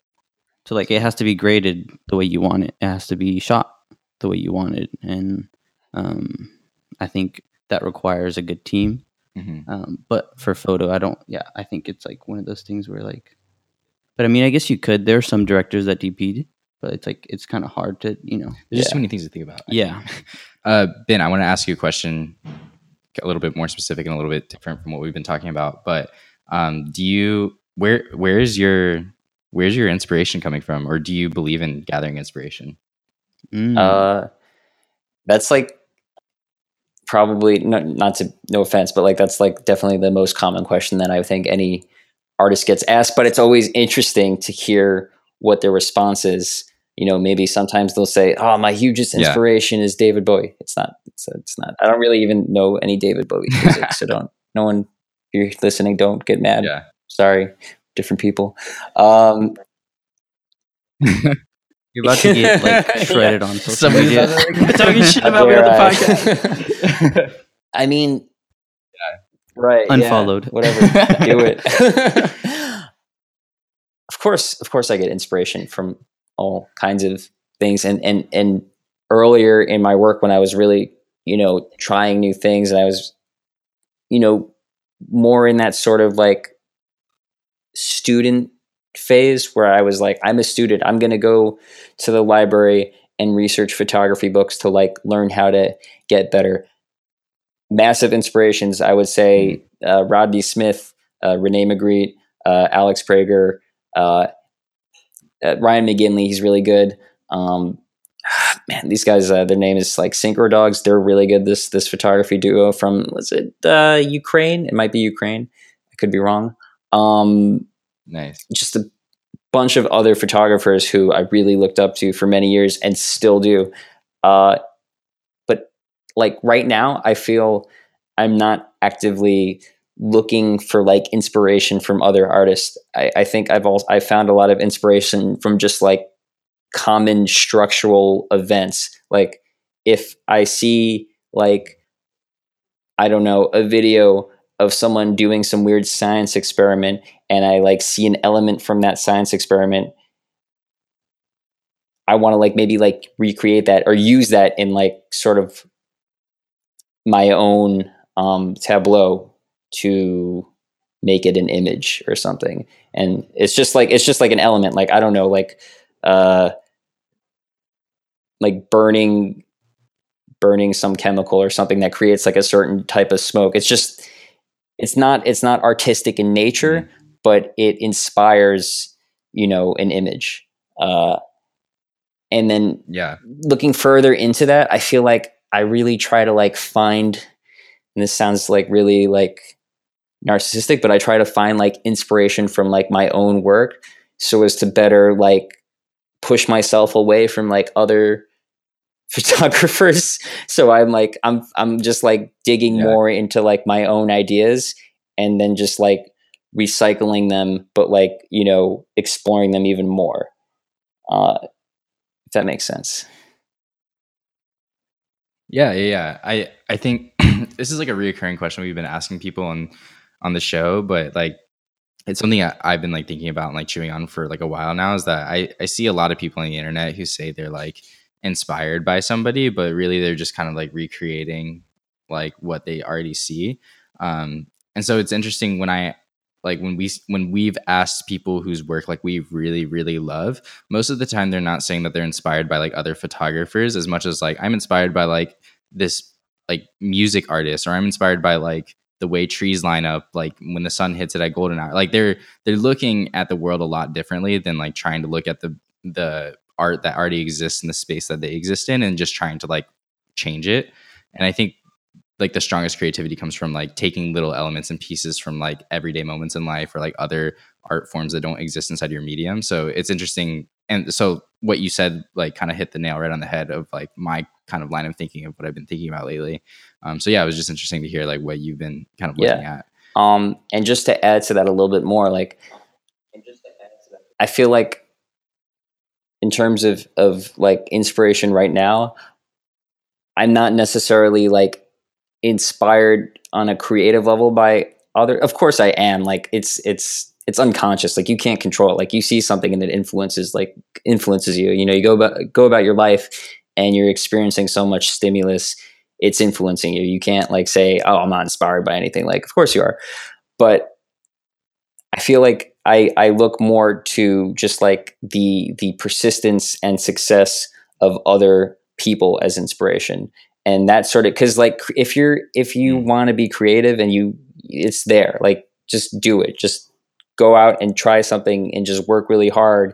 So like it has to be graded the way you want it. It has to be shot the way you want it, and um, I think that requires a good team. hmm Um, but for photo, I don't. Yeah, I think it's like one of those things where like, but I mean, I guess you could. There are some directors that DP'd, but it's like it's kind of hard to you know. There's just Yeah. too many things to think about. Yeah. Uh, ben, I want to ask you a question, a little bit more specific and a little bit different from what we've been talking about. But um, do you where where is your where's your inspiration coming from, or do you believe in gathering inspiration? Mm. Uh, that's like probably no, not to no offense, but like that's like definitely the most common question that I think any artist gets asked. But it's always interesting to hear what their response is. You know, maybe sometimes they'll say, "Oh, my hugest Yeah. inspiration is David Bowie." It's not. It's, it's not. I don't really even know any David Bowie music, so don't. No one, if you're listening, don't get mad. Yeah. Sorry, different people. Um, You're about to get like shredded on social Somebody's media. about like, talking shit about me on the I. podcast. I mean, right? yeah, Unfollowed. whatever. do it. Of course, of course, I get inspiration from all kinds of things, and and and earlier in my work when I was really, you know, trying new things, and I was, you know, more in that sort of like student phase where I was like, I'm a student. I'm going to go to the library and research photography books to like learn how to get better. Massive inspirations, I would say, uh, Rodney Smith, uh, René Magritte, uh, Alex Prager, uh, uh, Ryan McGinley. He's really good. Um, man, these guys, uh, their name is like Synchrodogs. They're really good. This this photography duo from was it uh, Ukraine? It might be Ukraine. I could be wrong. Um, nice. just a bunch of other photographers who I really looked up to for many years and still do. Uh, but like right now, I feel I'm not actively looking for like inspiration from other artists. I, I think I've also I found a lot of inspiration from just like common structural events. Like if I see like I don't know a video of someone doing some weird science experiment and I like see an element from that science experiment, I want to like maybe like recreate that or use that in like sort of my own um, tableau to make it an image or something. And it's just like it's just like an element. Like I don't know, like uh, like burning burning some chemical or something that creates like a certain type of smoke. It's just it's not it's not artistic in nature, but it inspires you know an image. Uh, and then Yeah. looking further into that, I feel like I really try to like find, and this sounds like really like narcissistic, but I try to find like inspiration from like my own work so as to better like push myself away from like other photographers. So I'm like I'm I'm just like digging Yeah. more into like my own ideas and then just like recycling them, but like, you know, exploring them even more. Uh if that makes sense. Yeah, yeah, yeah. I I think this is like a reoccurring question we've been asking people on on the show, but like it's something I, I've been like thinking about and like chewing on for like a while now. Is that I I see a lot of people on the internet who say they're like inspired by somebody, but really they're just kind of like recreating like what they already see. Um, and so it's interesting when I like when we when we've asked people whose work like we really really love most of the time they're not saying that they're inspired by like other photographers as much as like i'm inspired by like this like music artist or i'm inspired by like the way trees line up like when the sun hits it at golden hour like they're they're looking at the world a lot differently than like trying to look at the the art that already exists in the space that they exist in and just trying to like change it. And i think like the strongest creativity comes from like taking little elements and pieces from like everyday moments in life or like other art forms that don't exist inside your medium. So it's interesting. And so what you said like kind of hit the nail right on the head of like my kind of line of thinking of what i've been thinking about lately. Um, so yeah it was just interesting to hear like what you've been kind of looking at. Um, and just to add to that a little bit more, like, I feel like in terms of of like inspiration right now, I'm not necessarily like inspired on a creative level by other of course I am like it's it's it's unconscious like you can't control it like you see something and it influences like influences you you know you go about go about your life and you're experiencing so much stimulus it's influencing you. You can't like say oh i'm not inspired by anything. Like of course you are. But i feel like i i look more to just like the the persistence and success of other people as inspiration. And that sort of because like if you're if you Mm. want to be creative and you it's there like just do it. Just go out and try something and just work really hard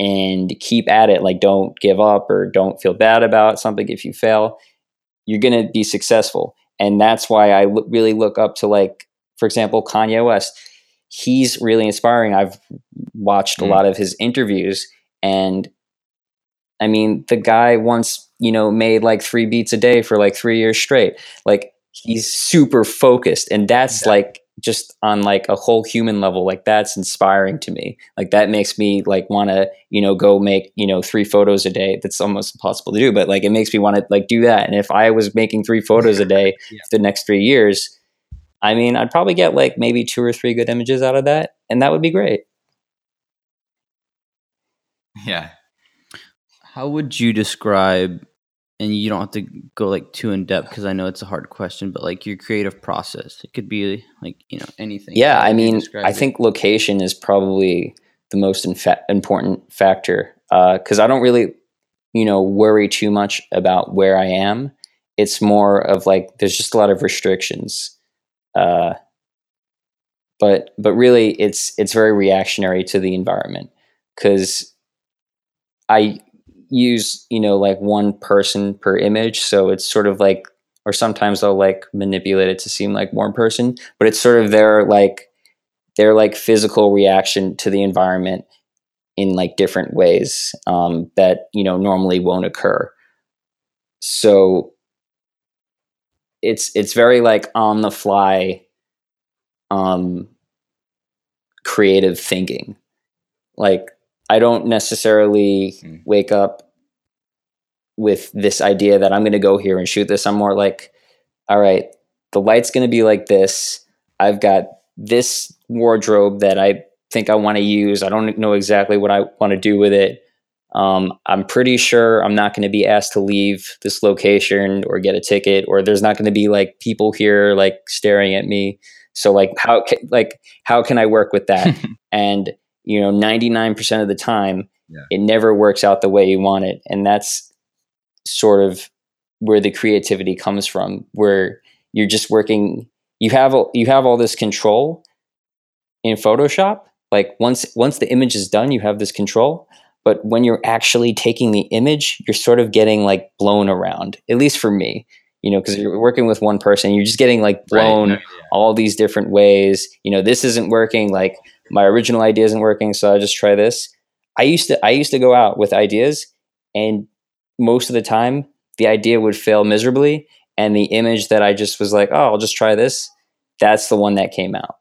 and keep at it like don't give up or don't feel bad about something if you fail you're going to be successful and that's why i lo- really look up to like for example kanye west he's really inspiring i've watched a Mm. lot of his interviews and i mean the guy once you know made like three beats a day for like three years straight like he's super focused and that's Yeah. like just on like a whole human level like that's inspiring to me like that makes me like want to you know go make you know three photos a day that's almost impossible to do but like it makes me want to like do that and if i was making three photos a day Yeah. for the next three years i mean i'd probably get like maybe two or three good images out of that and that would be great Yeah. How would you describe, and you don't have to go like too in depth because I know it's a hard question, but like your creative process? It could be like, you know, anything. Yeah, I mean, I it? think location is probably the most infa- important factor because I don't really, you know, worry too much about where I am. It's more of like there's just a lot of restrictions, uh, but but really it's it's very reactionary to the environment because I use you know like one person per image, so it's sort of like or sometimes they'll like manipulate it to seem like one person, but it's sort of their like their like physical reaction to the environment in like different ways um, that you know normally won't occur. So it's it's very like on the fly um creative thinking. Like I don't necessarily Hmm. wake up with this idea that I'm going to go here and shoot this. I'm more like, all right, the light's going to be like this. I've got this wardrobe that I think I want to use. I don't know exactly what I want to do with it. Um, I'm pretty sure I'm not going to be asked to leave this location or get a ticket, or there's not going to be like people here like staring at me. So like how ca- like how can I work with that? and you know, 99% of the time, Yeah. it never works out the way you want it, and that's sort of where the creativity comes from. Where you're just working, you have all- you have all this control in Photoshop. Like once once the image is done, you have this control. But when you're actually taking the image, you're sort of getting like blown around. At least for me, you know, because you're working with one person, you're just getting like blown Right. all these different ways. You know, this isn't working. Like my original idea isn't working, so I just try this. I used to I used to go out with ideas, and most of the time the idea would fail miserably, and the image that I just was like, oh, I'll just try this. That's the one that came out.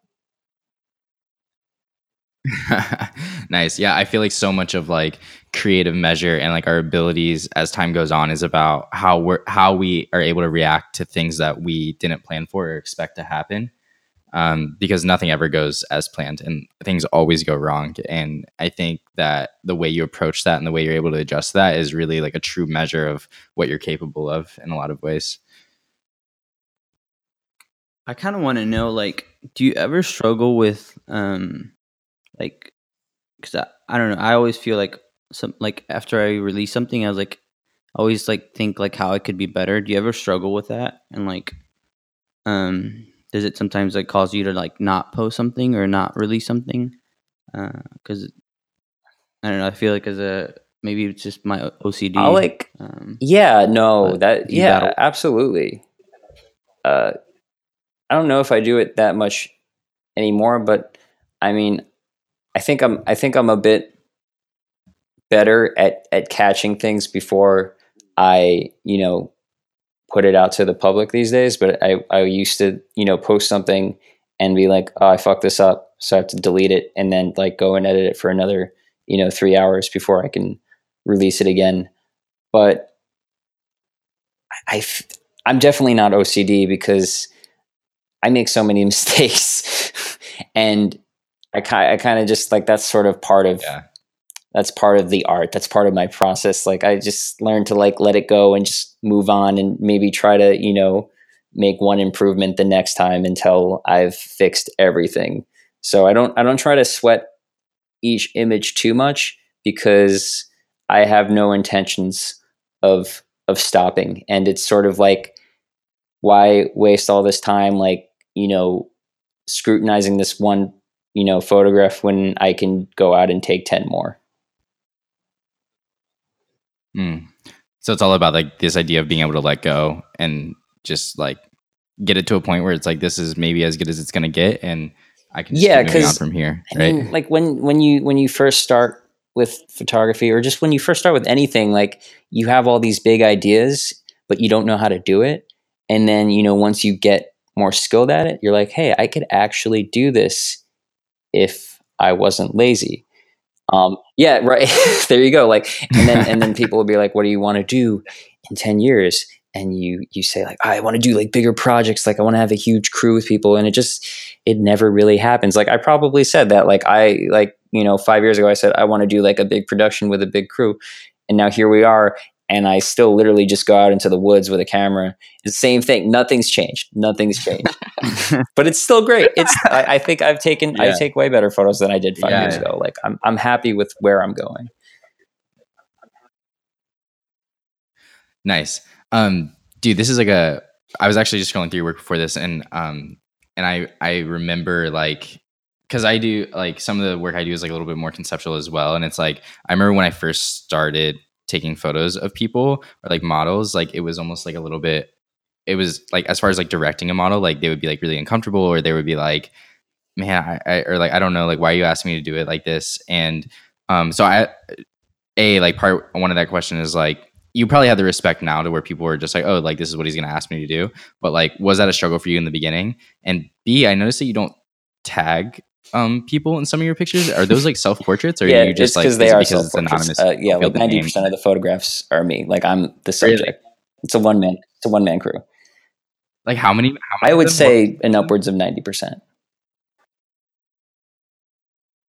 nice. Yeah, I feel like so much of like creative measure and like our abilities as time goes on is about how we're how we are able to react to things that we didn't plan for or expect to happen. Um, because nothing ever goes as planned and things always go wrong. And I think that the way you approach that and the way you're able to adjust that is really like a true measure of what you're capable of in a lot of ways. I kind of want to know, like, do you ever struggle with, um, like, because I, I don't know, I always feel like some, like, after I release something, I was like, I always like think like how it could be better. Do you ever struggle with that? And like, um, does it sometimes like cause you to like not post something or not release something? Because I don't know, I feel like as a maybe it's just my OCD. I like um, Yeah, no, that yeah, battle- absolutely. Uh, I don't know if I do it that much anymore, but I mean, I think I'm I think I'm a bit better at at catching things before I you know put it out to the public these days. But I I used to you know post something and be like, oh, I fucked this up, so I have to delete it and then like go and edit it for another you know three hours before I can release it again. But I'm definitely not OCD because I make so many mistakes, and I I kind of just like that's sort of part of Yeah. That's part of the art. That's part of my process. Like I just learned to like let it go and just move on and maybe try to you know make one improvement the next time until I've fixed everything. So I don't I don't try to sweat each image too much because I have no intentions of of stopping and it's sort of like why waste all this time like you know scrutinizing this one you know photograph when I can go out and take 10 more. Mm. So it's all about like this idea of being able to let go and just like get it to a point where it's like this is maybe as good as it's gonna get, and I can just Yeah, keep moving on 'cause, from here, I right? mean, like when when you when you first start with photography or just when you first start with anything, like you have all these big ideas, but you don't know how to do it. And then, you know, once you get more skilled at it, you're like, hey, I could actually do this if I wasn't lazy. Um, yeah, right. there you go. Like, and then and then people will be like, "What do you want to do in ten years?" And you you say like, "I want to do like bigger projects. Like, I want to have a huge crew with people." And it just it never really happens. Like, I probably said that. Like, I like you know five years ago, I said I want to do like a big production with a big crew, and now here we are. And I still literally just go out into the woods with a camera. It's the same thing. Nothing's changed. Nothing's changed. but it's still great. It's. I, I think I've taken. I take way better photos than I did five Yeah. years ago. Like I'm. I'm happy with where I'm going. Nice. Um, dude, this is like a. I was actually just going through your work before this, and um, and I I remember like because I do like some of the work I do is like a little bit more conceptual as well, and it's like I remember when I first started taking photos of people or like models, like it was almost like a little bit. It was like as far as like directing a model, like they would be like really uncomfortable, or they would be like, "Man, I, I or like I don't know, like why are you asking me to do it like this?" And um, so I, a like part one of that question is like you probably have the respect now to where people were just like, oh, like this is what he's to ask me to do. But like, was that a struggle for you in the beginning? And B, I noticed that you don't tag um people in some of your pictures. Are those like self portraits, or yeah, are you just like because they are because it's anonymous? Uh, yeah, like ninety percent of the photographs are me. Like I'm the Really? subject. It's a one man. It's a one man crew. Like how many? How many I would say an upwards of ninety percent.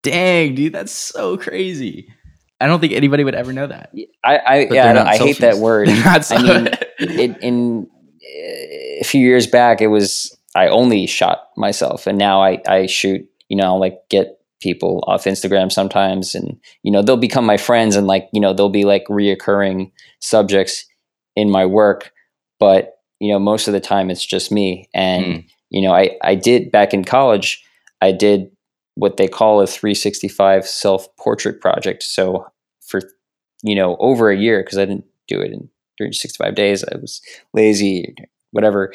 dang, dude, that's so crazy. I don't think anybody would ever know that. I, I But yeah, I, I hate that word. I mean, it, in uh, a few years back, it was I only shot myself, and now I I shoot. You know, I'll, like get people off Instagram sometimes, and you know they'll become my friends, and like you know they'll be like reoccurring subjects in my work. But you know, most of the time it's just me, and Mm. you know, I I did back in college. I did what they call a 365 self portrait project. So for you know over a year because I didn't do it in 365 days. I was lazy, whatever.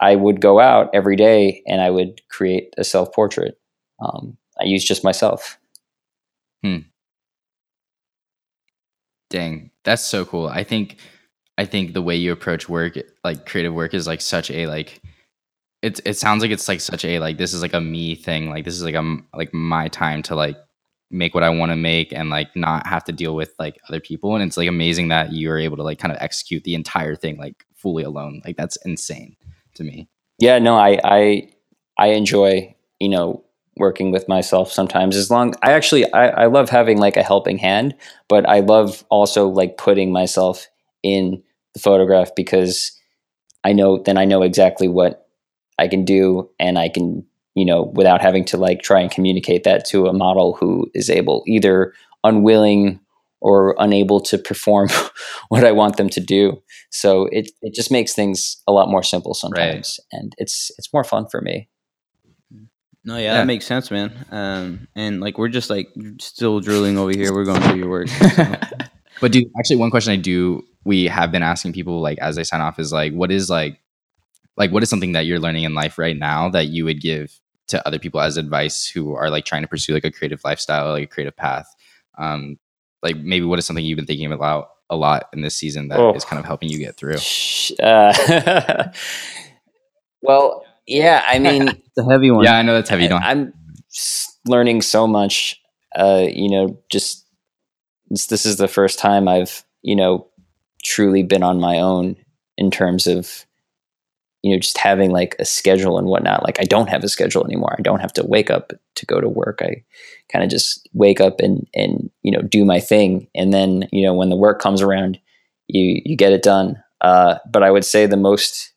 I would go out every day and I would create a self portrait. Um, I use just myself. Dang, that's so cool. I think I think the way you approach work, like creative work is like such a like it's it sounds like it's like such a like this is like a me thing. Like this is like a like my time to like make what I want to make and like not have to deal with like other people and it's like amazing that you're able to like kind of execute the entire thing like fully alone. Like that's insane to me. Yeah, no, I I I enjoy you know working with myself sometimes as long I actually I, I love having like a helping hand, but I love also like putting myself in the photograph because I know then I know exactly what I can do and I can you know without having to like try and communicate that to a model who is able either unwilling or unable to perform what I want them to do. So it it just makes things a lot more simple sometimes, and it's it's more fun for me. No, yeah, Yeah. that makes sense, man. Um, and like we're just like still drooling over here. We're going through your work. so. but dude, actually, one question I do we have been asking people like as they sign off is like, what is like, like what is something that you're learning in life right now that you would give to other people as advice who are like trying to pursue like a creative lifestyle, like a creative path? Um, like maybe what is something you've been thinking about a lot in this season that is Oh. kind of helping you get through? Uh, well, yeah, I mean, the heavy one. Yeah, I know that's heavy. You don't I, am learning so much. Uh, you know, just this, this is the first time I've you know truly been on my own in terms of you know, just having like a schedule and whatnot. Like I don't have a schedule anymore. I don't have to wake up to go to work. I kind of just wake up and and you know do my thing, and then you know when the work comes around, you you get it done. Uh, but I would say the most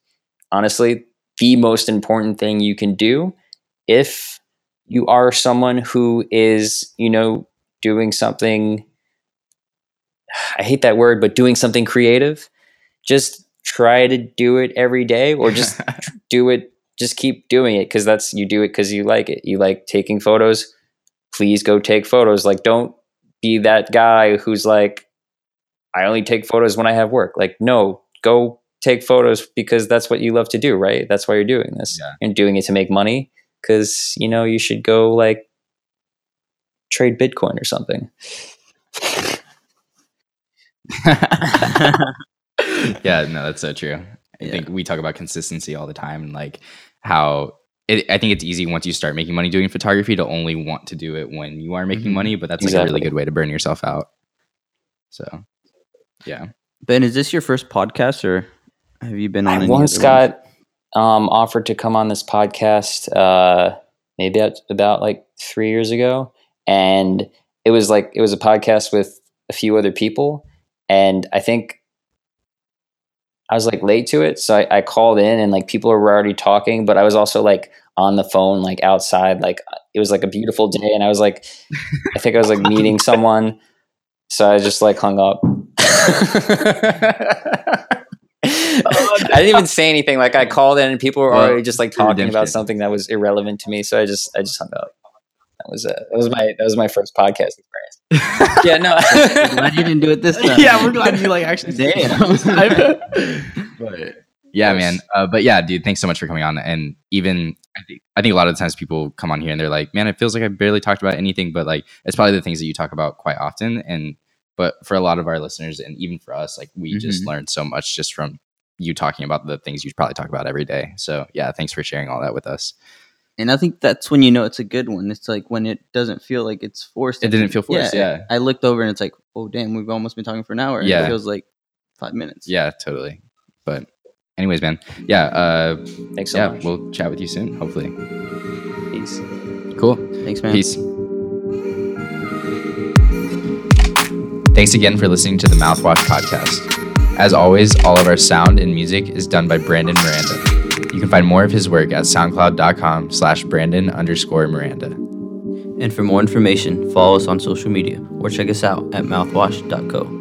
honestly, the most important thing you can do if you are someone who is you know doing something. I hate that word, but doing something creative, just try to do it every day or just do it just keep doing it because that's you do it because you like it. You like taking photos. Please go take photos. Like don't be that guy who's like i only take photos when i have work. Like no go take photos because that's what you love to do right that's why you're doing this Yeah. you're doing it to make money because you know you should go like trade bitcoin or something yeah, no, that's so true. I Yeah. think we talk about consistency all the time and like how it, I think it's easy once you start making money doing photography to only want to do it when you are making Mhm. money, but that's like a really good way to burn yourself out. So, yeah. Ben, is this your first podcast or have you been on? I once got um, offered to come on this podcast, uh, maybe at, about like three years ago, and it was like it was a podcast with a few other people, and I think I was like late to it, so I, I called in, and like people were already talking, but I was also like on the phone, like outside, like it was like a beautiful day, and I was like, I think I was like meeting someone, so I just like hung up. I didn't even say anything. Like I called in, and people were already just like talking about something that was irrelevant to me. So I just, I just hung up. That was uh, that was my that was my first podcast experience. Yeah, no. Glad you didn't do it this time. yeah, we're glad you like actually. Damn. but yeah, man. Uh, but yeah, dude, thanks so much for coming on. And even I think I think a lot of the times people come on here and they're like, "Man, it feels like I barely talked about anything." But like, it's probably the things that you talk about quite often. And but for a lot of our listeners and even for us, like we just Mhm. learned so much just from you talking about the things you probably talk about every day. So yeah, thanks for sharing all that with us. And I think that's when you know it's a good one. It's like when it doesn't feel like it's forced. It didn't feel forced, yeah. I looked over and it's like, oh damn, we've almost been talking for an hour. Yeah. It feels like five minutes. Yeah, totally. But anyways, man. Yeah, uh, Thanks so yeah, much. we'll chat with you soon. Hopefully. Peace. Cool. Thanks, man. Peace. Thanks again for listening to the Mouthwash Podcast. As always, all of our sound and music is done by Brandon Miranda. You can find more of his work at soundcloud.com slash Brandon underscore Miranda. And for more information, follow us on social media or check us out at mouthwash.co.